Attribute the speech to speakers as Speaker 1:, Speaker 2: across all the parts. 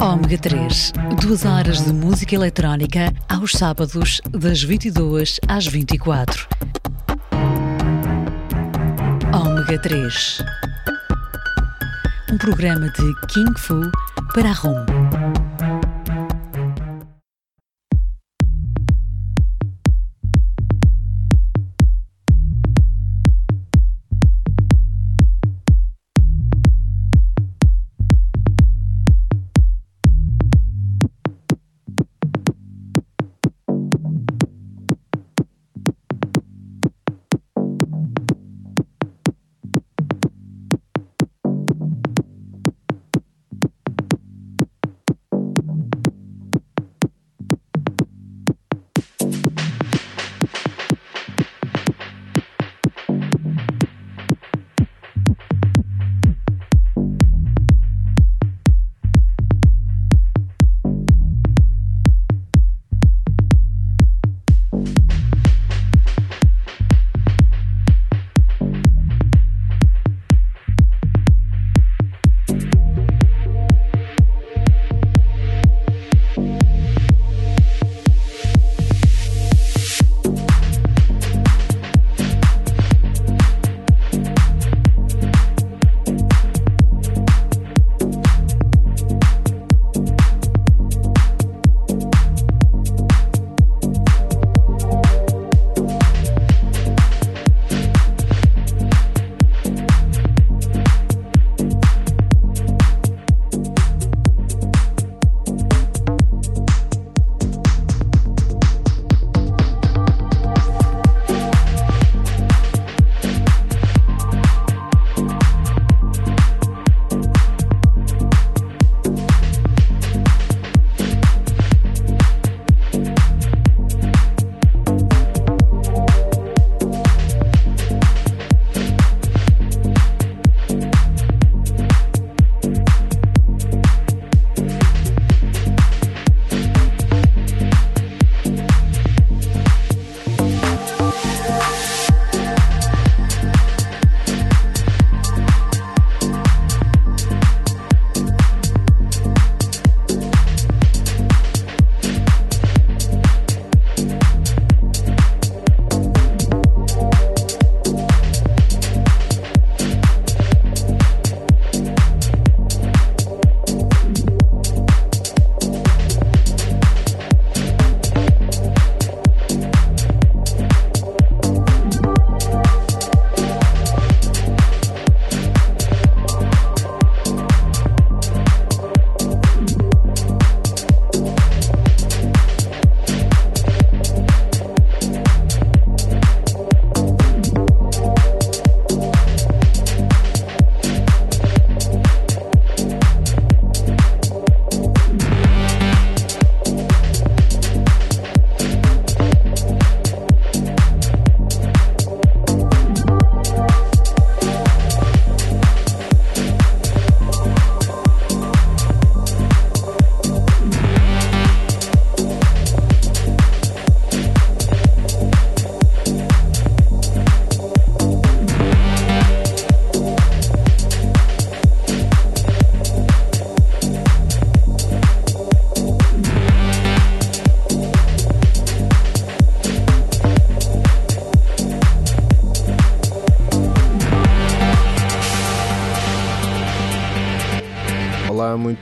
Speaker 1: Ômega 3, duas horas de música eletrónica aos sábados, das 22 às 24. Ômega 3, um programa de King Fu para a ROM.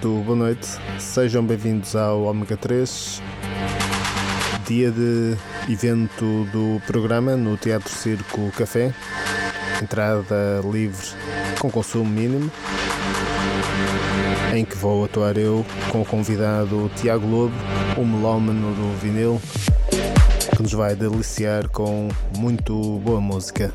Speaker 2: Muito boa noite, sejam bem-vindos ao Omega 3, dia de evento do programa no Teatro Circo Café, entrada livre com consumo mínimo, em que vou atuar eu com o convidado Tiago Lobo, o melómano do vinil, que nos vai deliciar com muito boa música.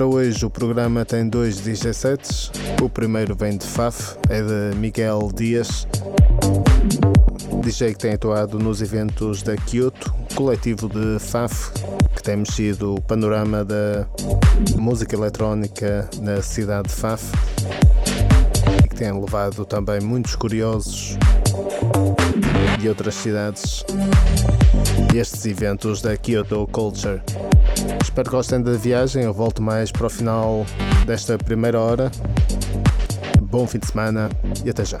Speaker 2: Para hoje o programa tem dois DJ sets. O primeiro vem de Faf, é de Miguel Dias, DJ que tem atuado nos eventos da Kyoto, coletivo de Faf, que tem mexido o panorama da música eletrónica na cidade de Faf e que tem levado também muitos curiosos de outras cidades estes eventos da Kyoto Culture. Espero que gostem da viagem. Eu volto mais para o final desta primeira hora.
Speaker 3: bom fim de semana e até já.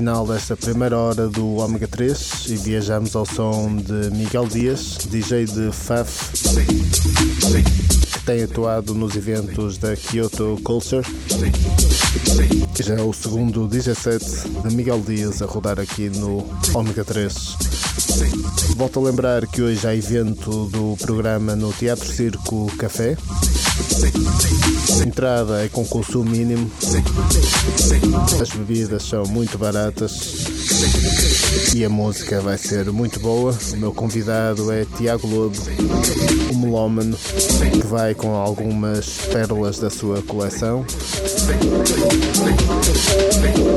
Speaker 2: final desta primeira hora do Ômega 3 e viajamos ao som de Miguel Dias, DJ de Faf, que tem atuado nos eventos da Kyoto Culture. Já é o segundo DJ set de Miguel Dias a rodar aqui no Ômega 3. Volto a lembrar que hoje há evento do programa no Teatro Circo Café. Entrada é com consumo mínimo. As bebidas são muito baratas e a música vai ser muito boa. O meu convidado é Tiago Lobo, um melómano que vai com algumas pérolas da sua coleção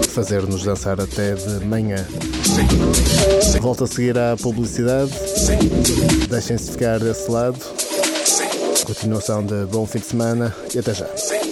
Speaker 2: fazer-nos dançar até de manhã. Volto a seguir à publicidade. Deixem-se ficar desse lado. Continuação de bom fim de semana e até já.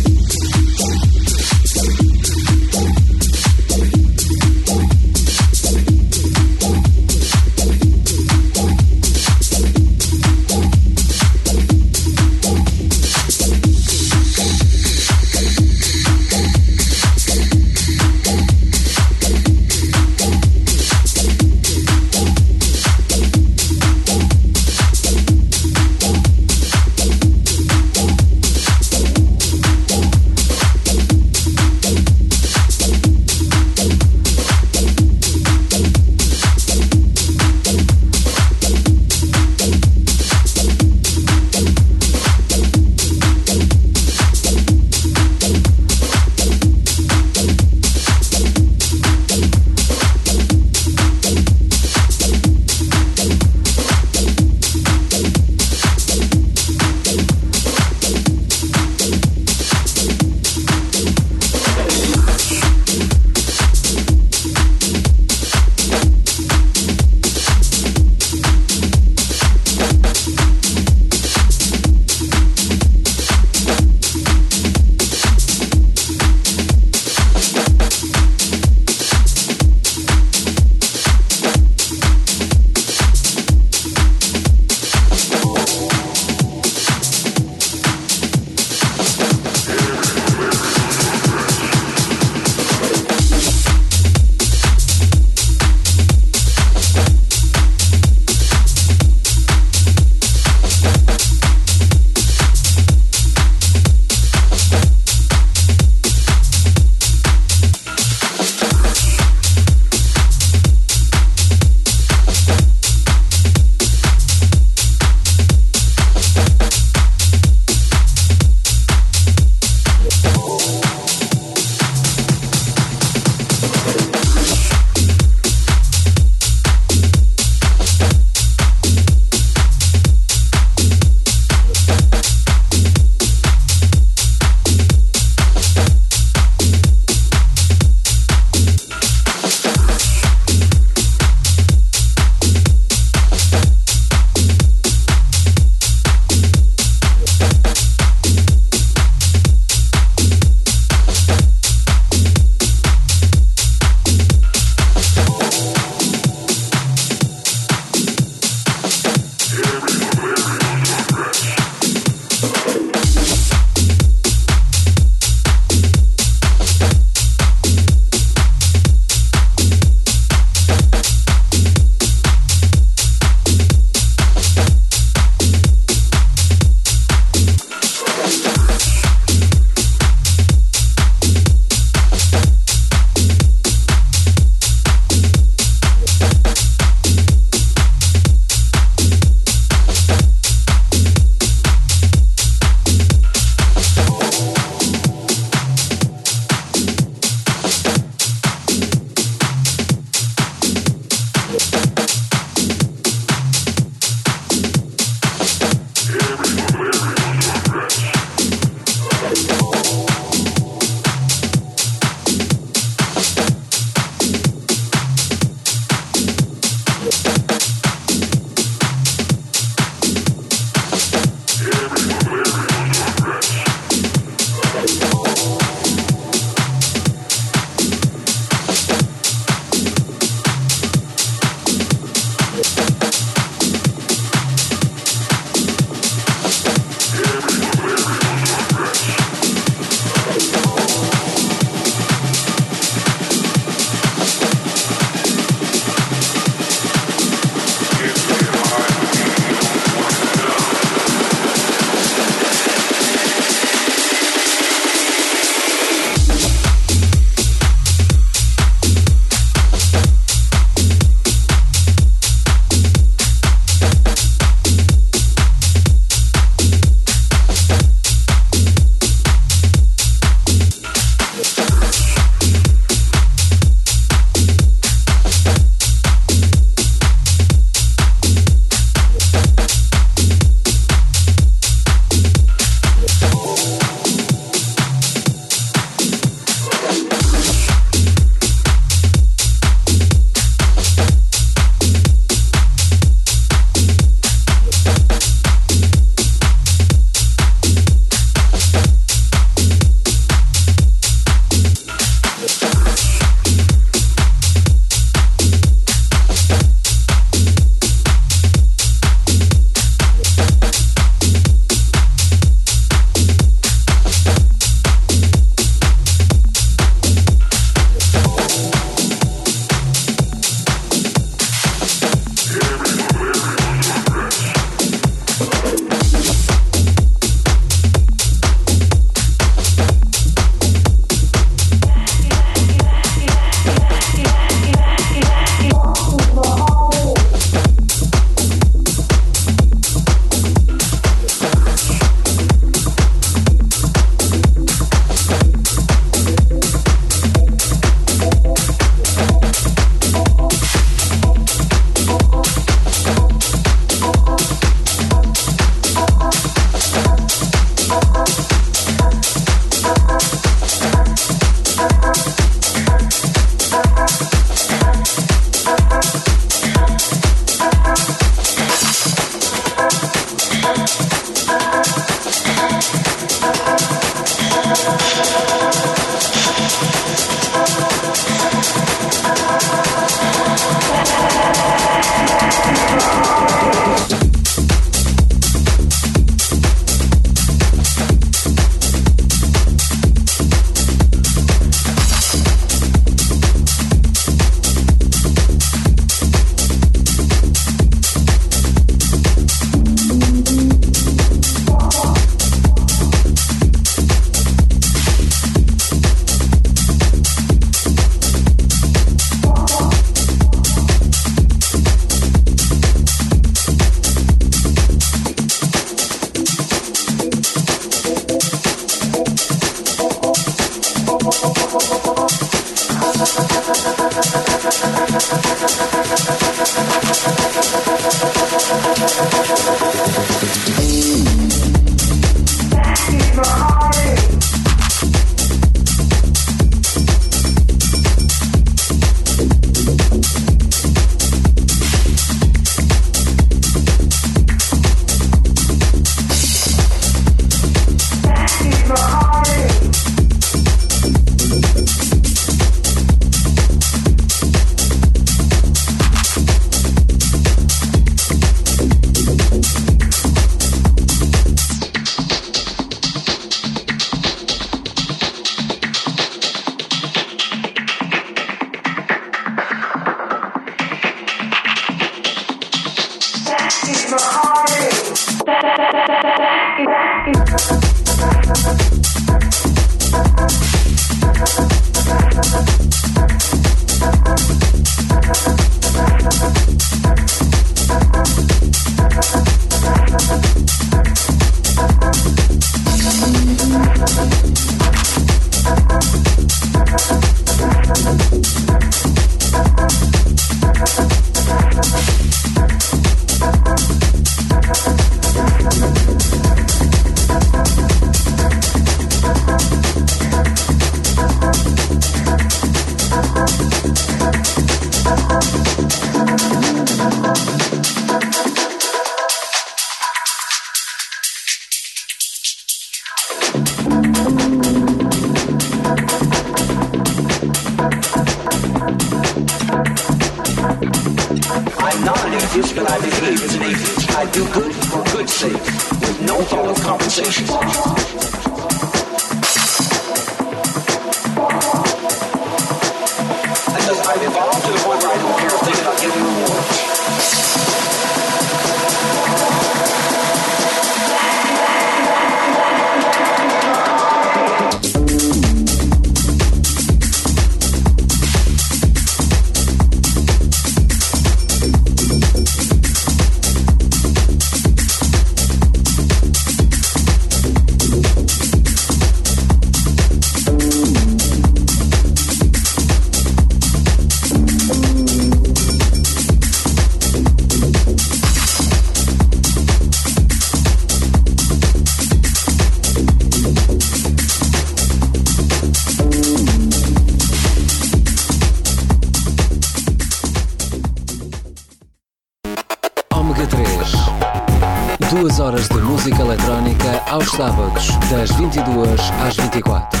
Speaker 2: Duas horas de
Speaker 4: música eletrónica aos sábados, das 22 às 24.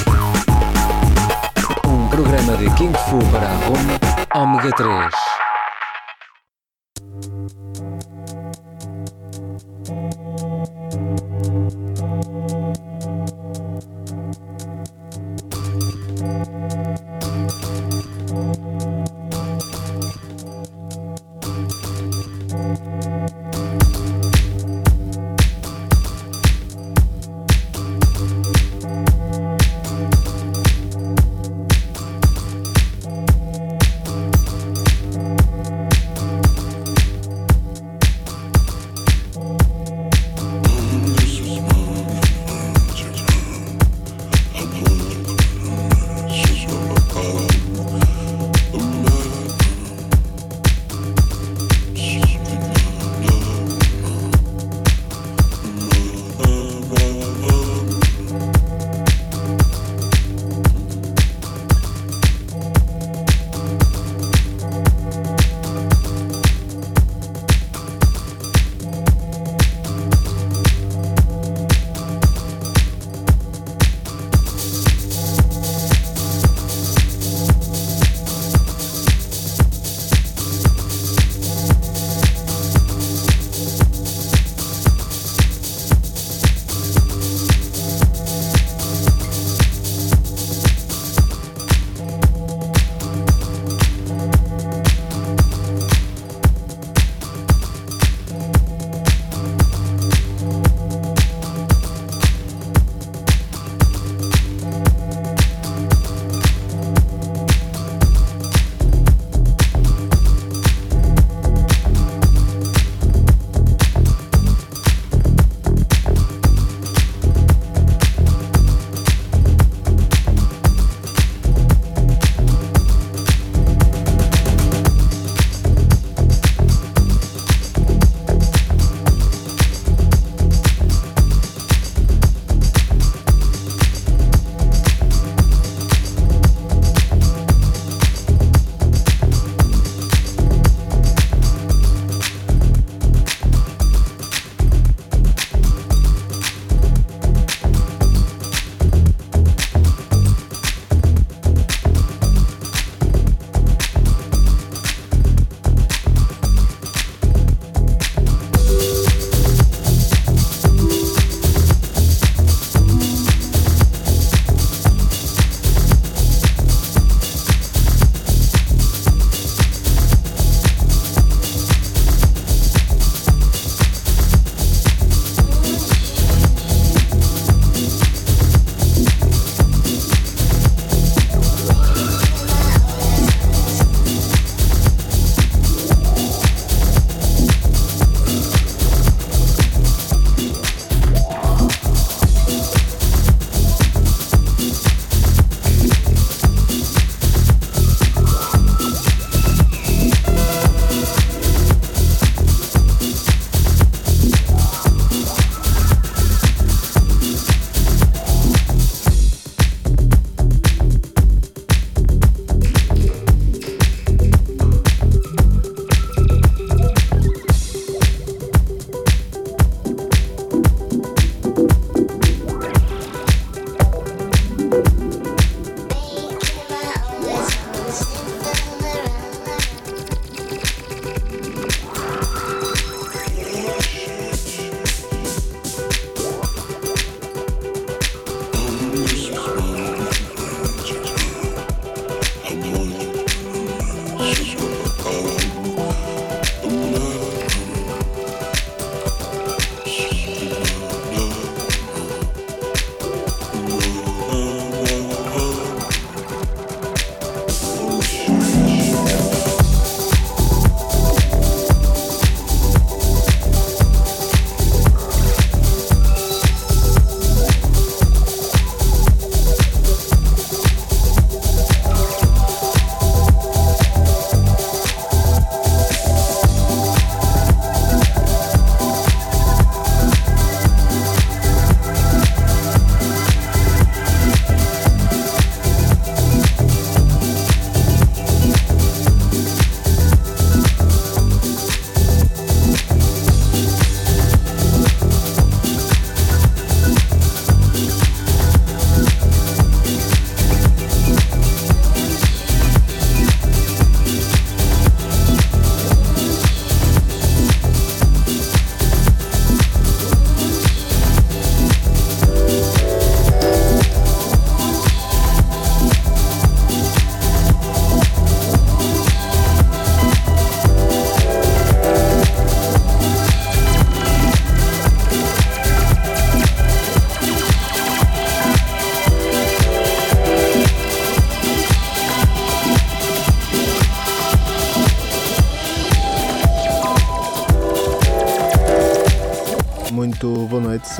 Speaker 4: Um programa de Kung Fu para a Roma, Ômega 3.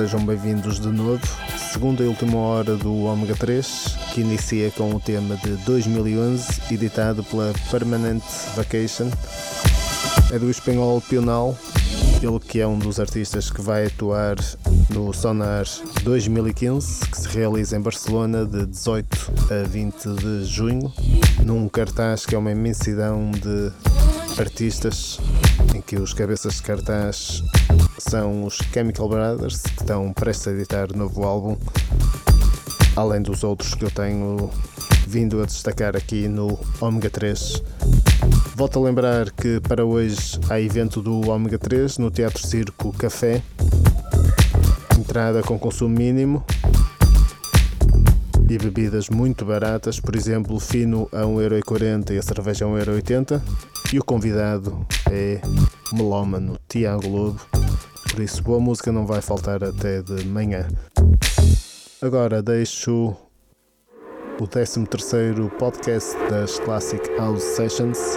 Speaker 2: Sejam bem-vindos de novo. Segunda e última hora do Ômega 3, que inicia com o tema de 2011, editado pela Permanent Vacation. É do espanhol Pional, ele que é um dos artistas que vai atuar no Sonar 2015, que se realiza em Barcelona de 18 a 20 de junho, num cartaz que é uma imensidão de artistas, em que os cabeças de cartaz são os Chemical Brothers, estão prestes a editar novo álbum, além dos outros que eu tenho vindo a destacar aqui no Omega 3. Volto a lembrar que para hoje há evento do Omega 3 no Teatro Circo Café. Entrada com consumo mínimo e bebidas muito baratas, por exemplo, fino a 1,40€ e a cerveja a 1,80€. E o convidado é melómano Tiago Lobo, por isso boa música não vai faltar até de manhã. Agora deixo o 13 podcast das Classic House Sessions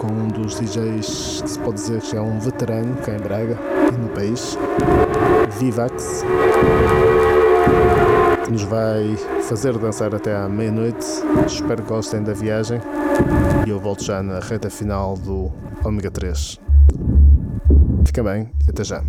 Speaker 2: com um dos DJs que se pode dizer que é um veterano cá em Braga e no país, Vivax, que nos vai fazer dançar até à meia-noite. Espero que gostem da viagem e eu volto já na reta final do Ômega 3. Fica bem e até já.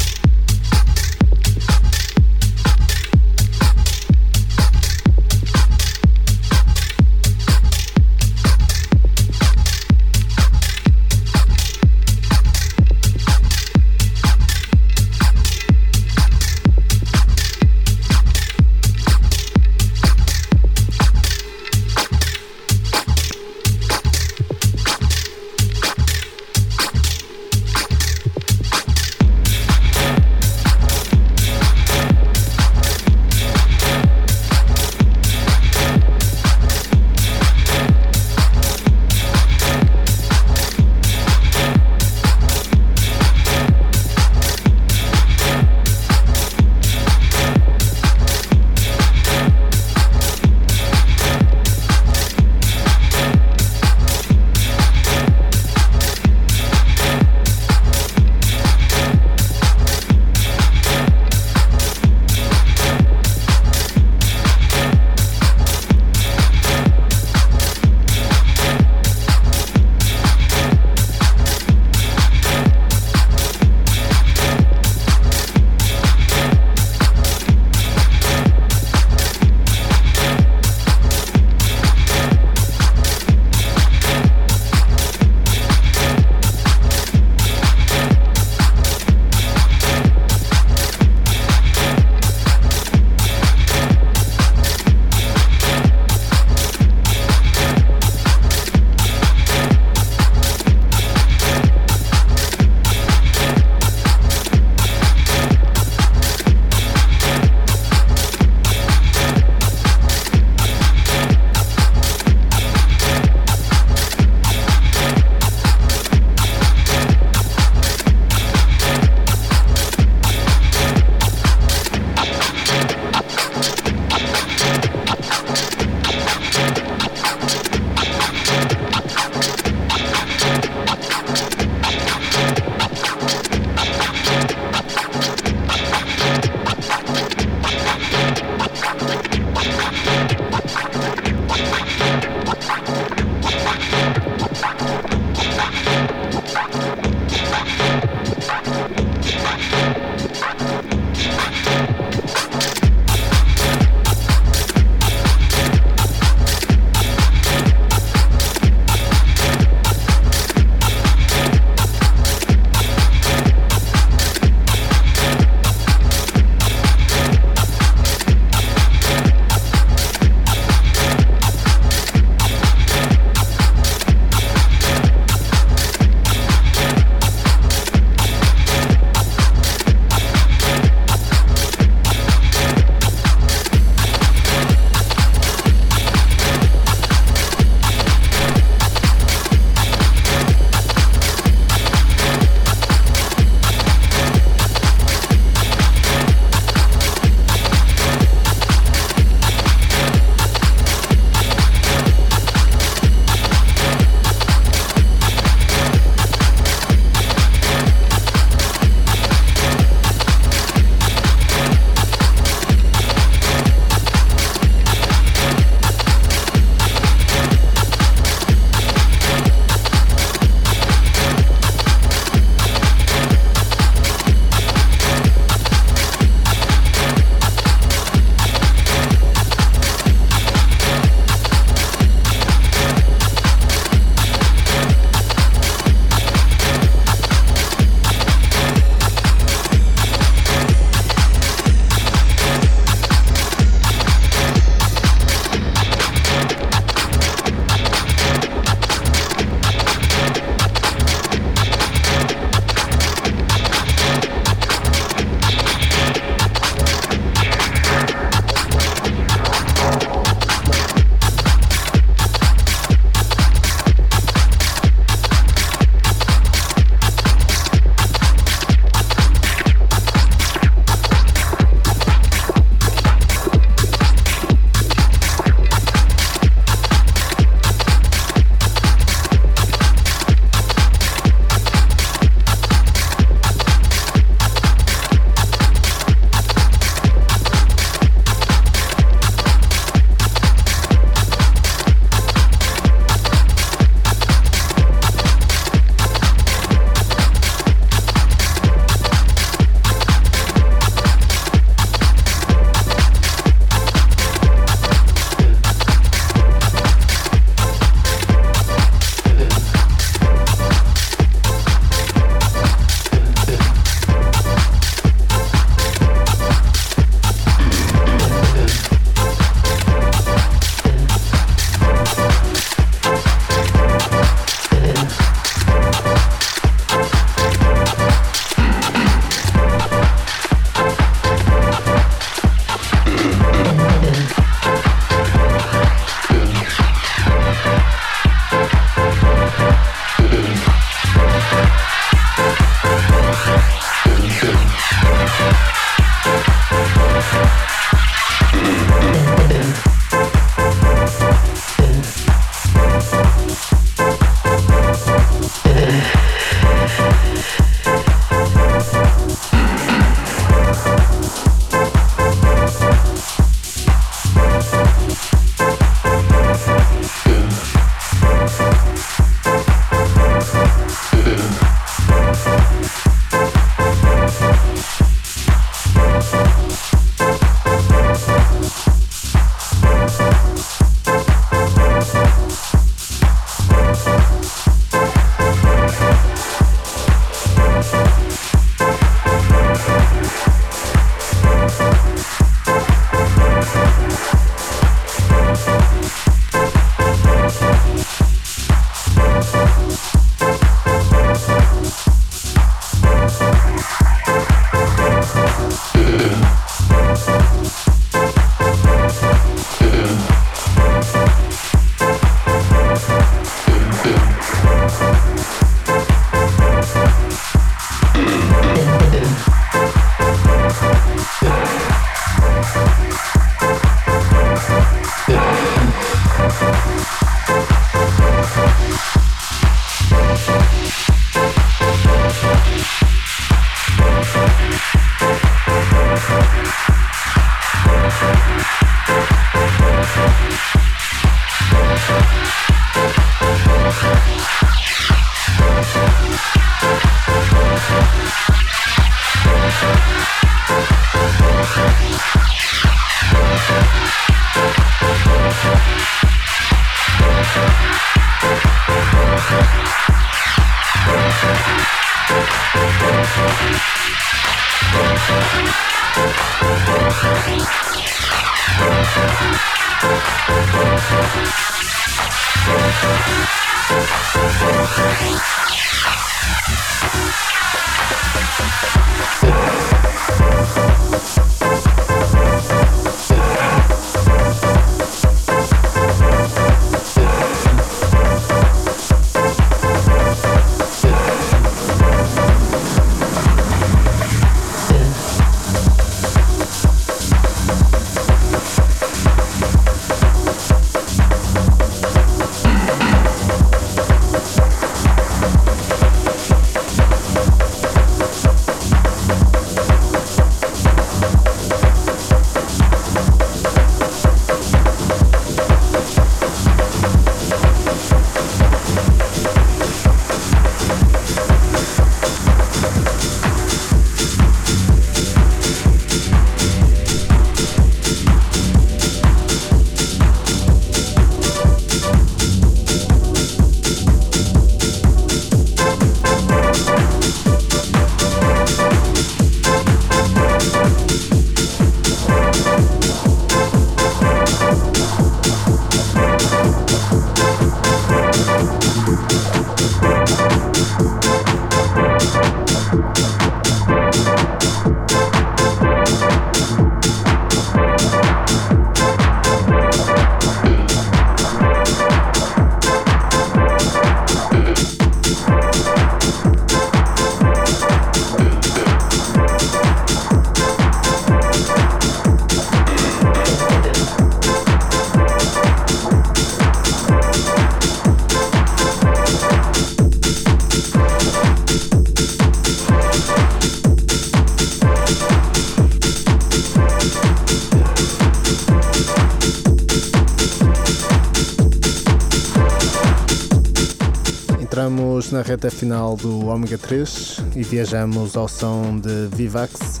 Speaker 2: Na reta final do Omega 3 e viajamos ao som de Vivax,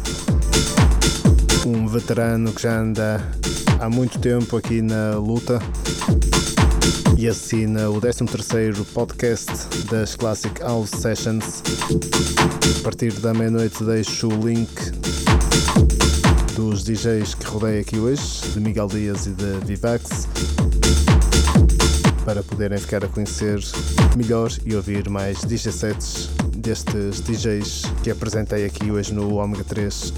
Speaker 2: um veterano que já anda há muito tempo aqui na luta e assina o 13º podcast das Classic House Sessions. A partir da meia-noite deixo o link dos DJs que rodei aqui hoje, de Miguel Dias e de Vivax para poderem ficar a conhecer melhor e ouvir mais DJ sets destes DJs que apresentei aqui hoje no Omega 3.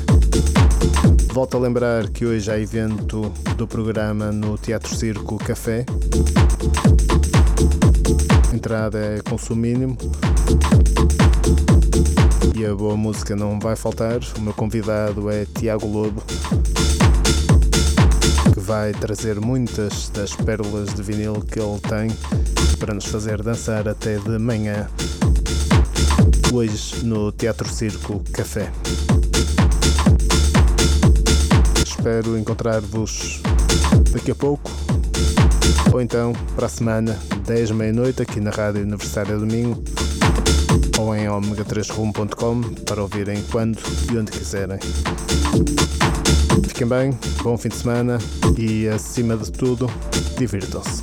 Speaker 2: Volto a lembrar que hoje há evento do programa no Teatro Circo Café. Entrada é consumo mínimo. E a boa música não vai faltar. O meu convidado é Tiago Lobo vai trazer muitas das pérolas de vinil que ele tem para nos fazer dançar até de manhã, hoje no Teatro Circo Café. Espero encontrar-vos daqui a pouco, ou então para a semana, 10 meia-noite, aqui na Rádio Universitária Domingo, ou em omega3room.com para ouvirem quando e onde quiserem. Fiquem bem, bom fim de semana e, acima de tudo, divirtam-se.